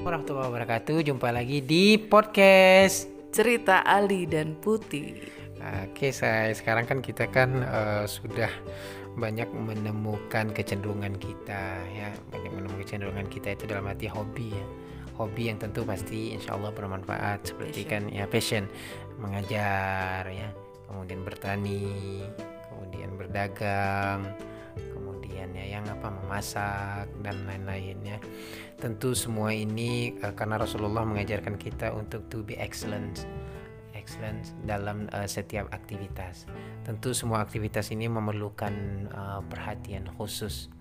warahmatullahi wabarakatuh. Jumpa lagi di podcast Cerita Ali dan Putih. Oke, saya sekarang kan kita kan uh, sudah banyak menemukan kecenderungan kita ya, banyak menemukan kecenderungan kita itu dalam arti hobi ya. Hobi yang tentu pasti insya Allah bermanfaat seperti Passion. kan ya passion mengajar ya, kemudian bertani, kemudian berdagang, kemudian ya yang apa memasak dan lain-lain ya. Tentu semua ini uh, karena Rasulullah mengajarkan kita untuk to be excellent excellence dalam uh, setiap aktivitas. Tentu semua aktivitas ini memerlukan uh, perhatian khusus.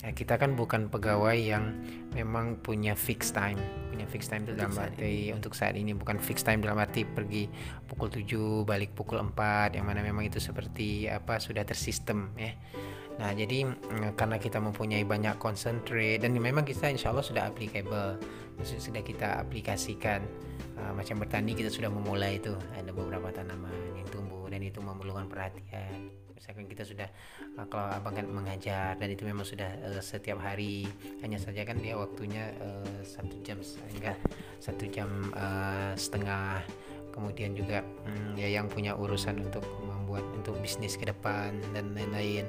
Ya, kita kan bukan pegawai yang memang punya fixed time, punya fixed time itu dalam saat arti untuk saat ini bukan fixed time dalam arti pergi pukul 7 balik pukul 4 yang mana memang itu seperti apa sudah tersistem ya. Nah, jadi mm, karena kita mempunyai banyak concentrate dan memang kita insya Allah sudah applicable, maksudnya sudah kita aplikasikan Uh, macam bertani kita sudah memulai itu. Ada beberapa tanaman yang tumbuh dan itu memerlukan perhatian. Misalkan kita sudah uh, kalau abang kan mengajar dan itu memang sudah uh, setiap hari hanya saja kan dia waktunya uh, satu jam sehingga satu jam uh, setengah kemudian juga mm, ya yang punya urusan untuk membuat untuk bisnis ke depan dan lain-lain.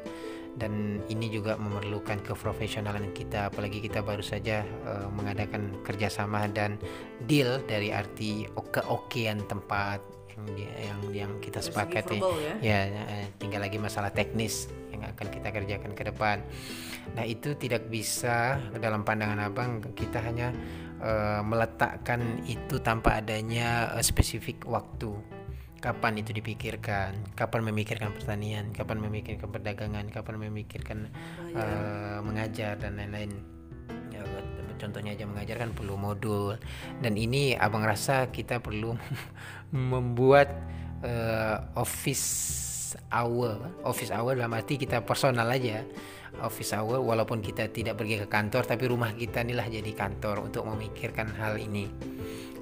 Dan ini juga memerlukan keprofesionalan kita apalagi kita baru saja uh, mengadakan kerjasama dan deal dari arti keokean tempat yang yang yang kita sepakati. ya. ya eh, tinggal lagi masalah teknis yang akan kita kerjakan ke depan. Nah itu tidak bisa dalam pandangan abang kita hanya eh, meletakkan itu tanpa adanya eh, spesifik waktu kapan itu dipikirkan, kapan memikirkan pertanian, kapan memikirkan perdagangan, kapan memikirkan Oh, ya. eh, mengajar dan lain-lain. Ya, contohnya aja mengajar kan perlu modul dan ini abang rasa kita perlu membuat eh, office hour, office hour dalam arti kita personal aja. Office hour walaupun kita tidak pergi ke kantor tapi rumah kita inilah jadi kantor untuk memikirkan hal ini.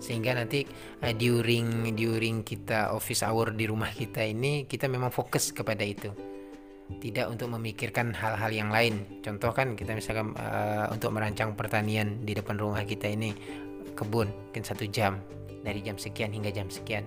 Sehingga nanti uh, during during kita office hour di rumah kita ini kita memang fokus kepada itu. Tidak untuk memikirkan hal-hal yang lain. Contoh kan kita misalkan uh, untuk merancang pertanian di depan rumah kita ini kebun mungkin satu jam. Dari jam sekian hingga jam sekian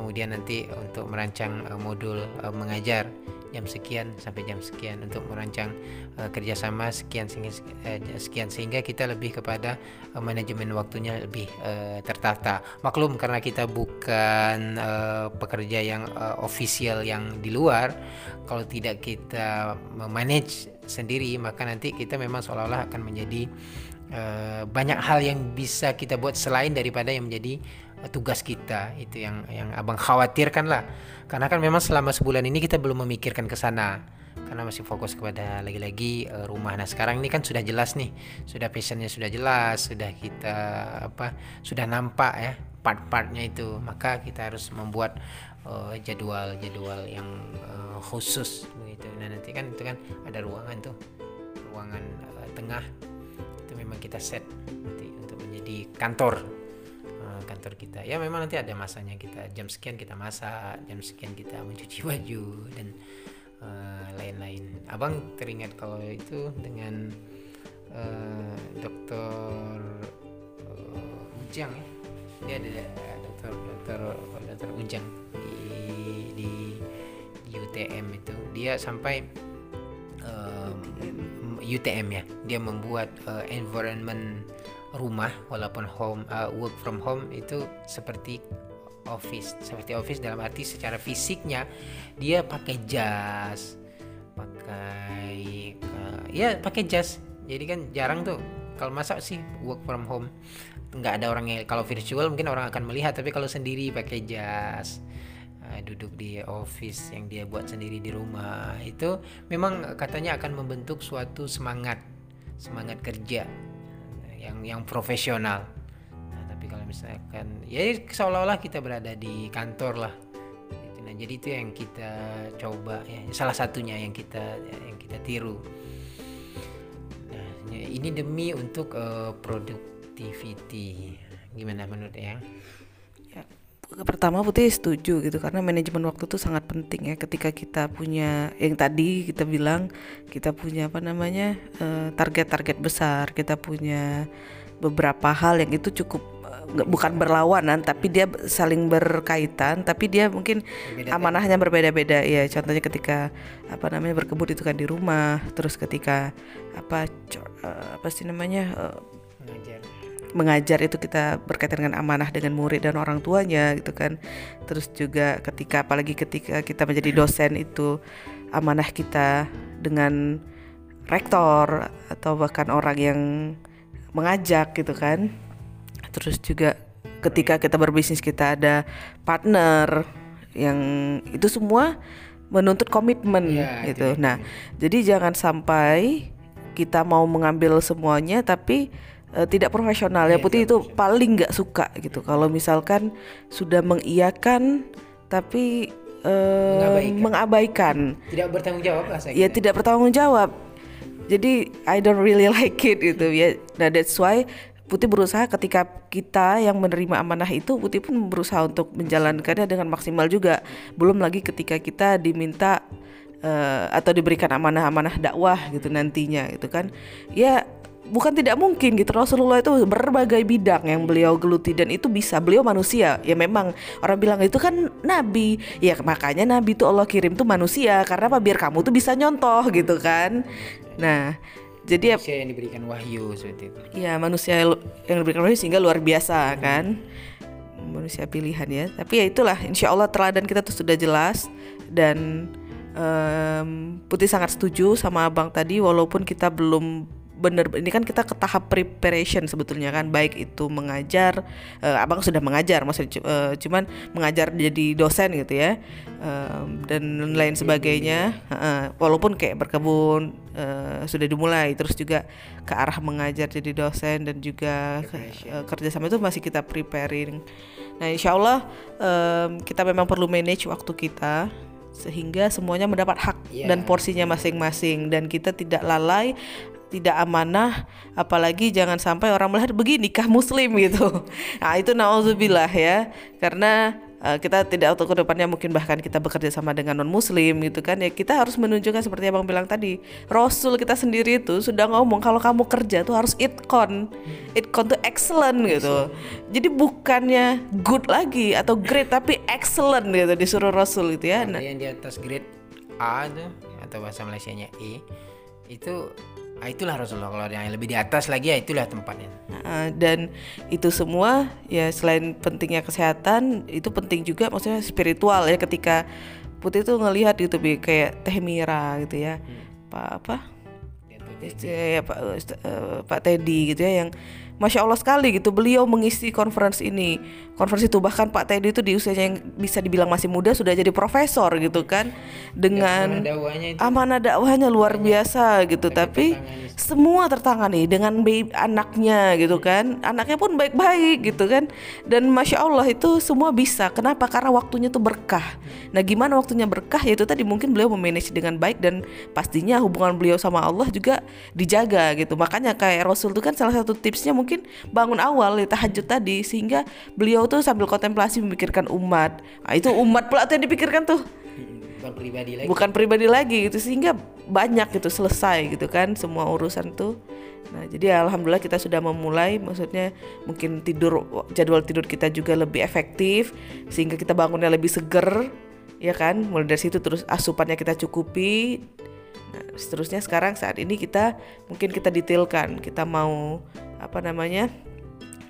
kemudian nanti untuk merancang uh, modul uh, mengajar jam sekian sampai jam sekian. Untuk merancang uh, kerjasama sekian uh, sekian sehingga kita lebih kepada uh, manajemen waktunya lebih uh, tertata. Maklum karena kita bukan uh, pekerja yang uh, official yang di luar kalau tidak kita memanage sendiri maka nanti kita memang seolah-olah akan menjadi uh, banyak hal yang bisa kita buat selain daripada yang menjadi tugas kita itu yang yang abang khawatirkan lah. Karena kan memang selama sebulan ini kita belum memikirkan ke sana. Karena masih fokus kepada lagi-lagi uh, rumah. Nah sekarang ini kan sudah jelas nih. Sudah passionnya sudah jelas sudah kita apa sudah nampak ya part-partnya itu. Maka kita harus membuat uh, jadwal-jadwal yang uh, khusus begitu. Nah nanti kan itu kan ada ruangan tuh. Ruangan uh, tengah. Itu memang kita set nanti untuk menjadi kantor. uh, kantor kita. Ya memang nanti ada masanya kita jam sekian kita masak jam sekian kita mencuci baju dan uh, lain-lain. Abang teringat kalau itu dengan uh, dokter uh, Ujang ya? Dia ada dokter dokter dokter Ujang di di, di UTM itu. Dia sampai um, UTM ya. Dia membuat uh, environment rumah walaupun home uh, work from home itu seperti office. Seperti office dalam arti secara fisiknya dia pakai jas pakai uh, ya pakai jas. Jadi kan jarang tuh. Kalau masa sih work from home. Nggak ada orang yang kalau virtual mungkin orang akan melihat tapi kalau sendiri pakai jas. Uh, duduk di office yang dia buat sendiri di rumah. Itu memang katanya akan membentuk suatu semangat semangat kerja yang yang profesional. Nah, tapi kalau misalkan ya seolah-olah kita berada di kantor lah. Gitu. nah jadi itu yang kita coba ya salah satunya yang kita yang kita tiru. Nah ya, ini demi untuk eh, productivity. Gimana menurut yang pertama Putih setuju gitu karena manajemen waktu itu sangat penting ya. Ketika kita punya yang tadi kita bilang kita punya apa namanya eh, target-target besar kita punya beberapa hal yang itu cukup eh, bukan berlawanan tapi dia saling berkaitan tapi dia mungkin Berbeda amanahnya berbeda-beda. Ya contohnya ketika apa namanya berkebun itu kan di rumah terus ketika apa eh, apa sih namanya mengajar mengajar itu kita berkaitan dengan amanah dengan murid dan orang tuanya gitu kan terus juga ketika apalagi ketika kita menjadi dosen itu amanah kita dengan rektor atau bahkan orang yang mengajak gitu kan terus juga ketika kita berbisnis kita ada partner yang itu semua menuntut komitmen Ya, gitu itu. nah jadi jangan sampai kita mau mengambil semuanya tapi eh, tidak profesional. Ya Iya, putih tidak itu paling nggak suka gitu. Kalau misalkan sudah mengiyakan tapi eh, Mengabaikan. mengabaikan. Tidak bertanggung jawab lah saya ya kira. tidak bertanggung jawab. Jadi I don't really like it gitu ya. Nah that's why Putih berusaha ketika kita yang menerima amanah itu Putih pun berusaha untuk menjalankannya dengan maksimal juga. Belum lagi ketika kita diminta eh, atau diberikan amanah-amanah dakwah gitu nantinya gitu kan. Ya bukan tidak mungkin gitu. Rasulullah itu berbagai bidang yang beliau geluti dan itu bisa beliau manusia. Ya memang orang bilang itu kan nabi. Ya makanya nabi itu Allah kirim tuh manusia. Karena apa? Biar kamu tuh bisa nyontoh gitu kan. Nah jadi ya manusia yang diberikan wahyu seperti itu. Ya manusia yang diberikan wahyu sehingga luar biasa kan. Manusia pilihan ya. Tapi ya itulah insya Allah teladan kita tuh sudah jelas. Dan em, Putih sangat setuju sama abang tadi walaupun kita belum bener ini kan kita ke tahap preparation sebetulnya kan baik itu mengajar eh, abang sudah mengajar maksudnya eh, cuman mengajar jadi dosen gitu ya em, dan lain sebagainya Heeh, walaupun kayak berkebun eh, sudah dimulai terus juga ke arah mengajar jadi dosen dan juga ke- eh, kerjasama itu masih kita preparing nah insya Allah em, kita memang perlu manage waktu kita sehingga semuanya mendapat hak Iya. dan porsinya masing-masing dan kita tidak lalai tidak amanah apalagi jangan sampai orang melihat begini kah muslim? gitu. Nah itu nauzubillah ya. Karena eh, kita tidak tahu ke depannya mungkin bahkan kita bekerja sama dengan non muslim gitu kan ya kita harus menunjukkan seperti abang bilang tadi rasul kita sendiri itu sudah ngomong kalau kamu kerja tuh harus itcon itcon tuh excellent gitu. Jadi bukannya good lagi atau great tapi excellent gitu disuruh rasul gitu ya. Ada yang di atas grade A tuh atau bahasa Malaysianya E itu ah, itulah Rasulullah kalau yang lebih di atas lagi ya itulah tempatnya. Nah, dan itu semua ya selain pentingnya kesehatan itu penting juga maksudnya spiritual ya ketika putih tuh ngelihat gitu kayak Teh Mira gitu ya Pak apa? Ya, Pak Ustaz- eh, Pak Teddy gitu ya yang Masya Allah sekali gitu beliau mengisi conference ini. Conference itu bahkan Pak Teddy itu di usianya yang bisa dibilang masih muda sudah jadi profesor gitu kan. Dengan Mana dakwahnya itu. amanah dakwahnya luar biasa gitu tapi. Semua tertangani dengan baby anaknya gitu kan. Anaknya pun baik-baik gitu kan. Dan masya Allah itu semua bisa. Kenapa? Karena waktunya tuh berkah. Nah gimana waktunya berkah? Yaitu tadi mungkin beliau memanage dengan baik dan pastinya hubungan beliau sama Allah juga dijaga gitu. Makanya kayak Rasul itu kan salah satu tipsnya mungkin bangun awal ya tahajud tadi. Sehingga beliau tuh sambil kontemplasi memikirkan umat. Nah, itu umat pula tuh yang dipikirkan tuh bukan pribadi lagi. Bukan pribadi lagi gitu sehingga banyak gitu selesai gitu kan semua urusan tuh. Nah jadi alhamdulillah kita sudah memulai maksudnya mungkin tidur jadwal tidur kita juga lebih efektif sehingga kita bangunnya lebih seger ya kan? Mulai dari situ terus asupannya kita cukupi. Nah seterusnya sekarang saat ini kita mungkin kita detailkan kita mau apa namanya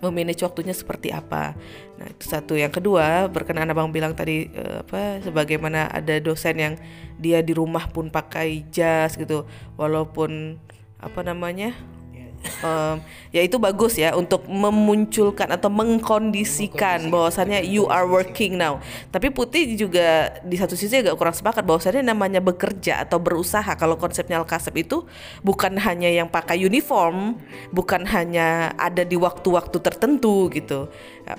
memanage waktunya seperti apa. Nah, itu satu. Yang kedua, berkenaan Abang bilang tadi eh, apa sebagaimana ada dosen yang dia di rumah pun pakai jas gitu walaupun apa namanya? Em, ya itu bagus ya untuk memunculkan atau mengkondisikan bahwasannya you are working now. Tapi Putih juga di satu sisi agak kurang sepakat bahwasannya namanya bekerja atau berusaha kalau konsepnya Al-Kasab itu bukan hanya yang pakai uniform, bukan hanya ada di waktu-waktu tertentu gitu. Ya,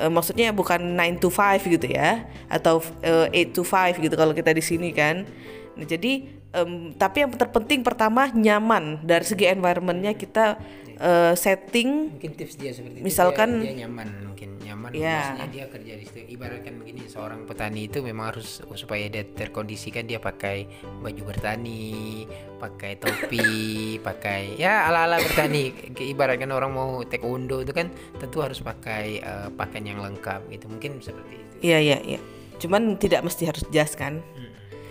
eh, maksudnya bukan 9 to 5 gitu ya atau eh, 8 to 5 gitu kalau kita di sini kan. Nah, jadi em, tapi yang terpenting pertama nyaman. Dari segi environmentnya kita eh, setting. Mungkin tips dia seperti itu Misalkan- dia, dia nyaman mungkin nyaman. Ya. maksudnya dia kerja di situ. Ibaratkan begini seorang petani itu memang harus supaya dia terkondisikan dia pakai baju bertani pakai topi pakai ya ala ala bertani ibaratkan orang mau taekwondo itu kan tentu harus pakai eh, pakaian yang lengkap gitu. Mungkin seperti itu. Iya iya iya. Cuman tidak mesti harus jas kan?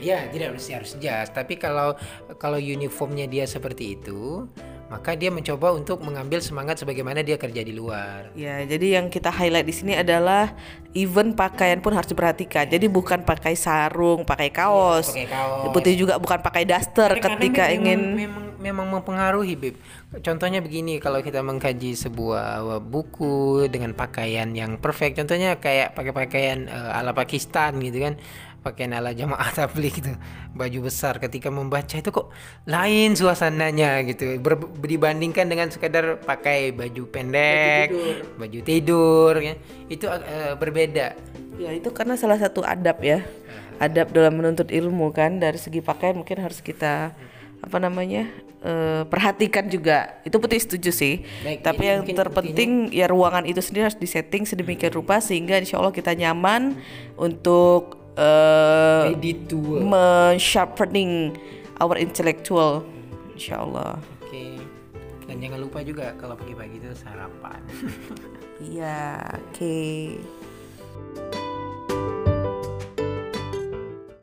Ya, tidak mesti harus jas, tapi kalau kalau uniformnya dia seperti itu, maka dia mencoba untuk mengambil semangat sebagaimana dia kerja di luar. Ya, jadi yang kita highlight di sini adalah even pakaian pun harus diperhatikan. Jadi bukan pakai sarung, pakai kaos. Pakai kaos. Putih juga bukan pakai daster Kadang-kadang ketika memang- ingin memang memang mempengaruhi, Bib. Contohnya begini, kalau kita mengkaji sebuah buku dengan pakaian yang perfect, contohnya kayak pakai pakaian eh, ala Pakistan gitu kan. Pakaian ala jamaah tabligh gitu. Baju besar ketika membaca itu kok lain suasananya gitu. Ber- dibandingkan dengan sekadar pakai baju pendek, baju tidur, ya. Itu eh, berbeda. Ya itu karena salah satu adab ya Adab dalam menuntut ilmu kan Dari segi pakaian mungkin harus kita Apa namanya eh, Perhatikan juga Itu putih setuju sih Baik, Tapi yang mungkin terpenting Ya ruangan itu sendiri harus disetting sedemikian rupa Sehingga insya Allah kita nyaman Untuk work. Men-sharpening Our intellectual Insya Allah Oke. Dan jangan lupa juga kalau pagi-pagi itu sarapan. Iya Oke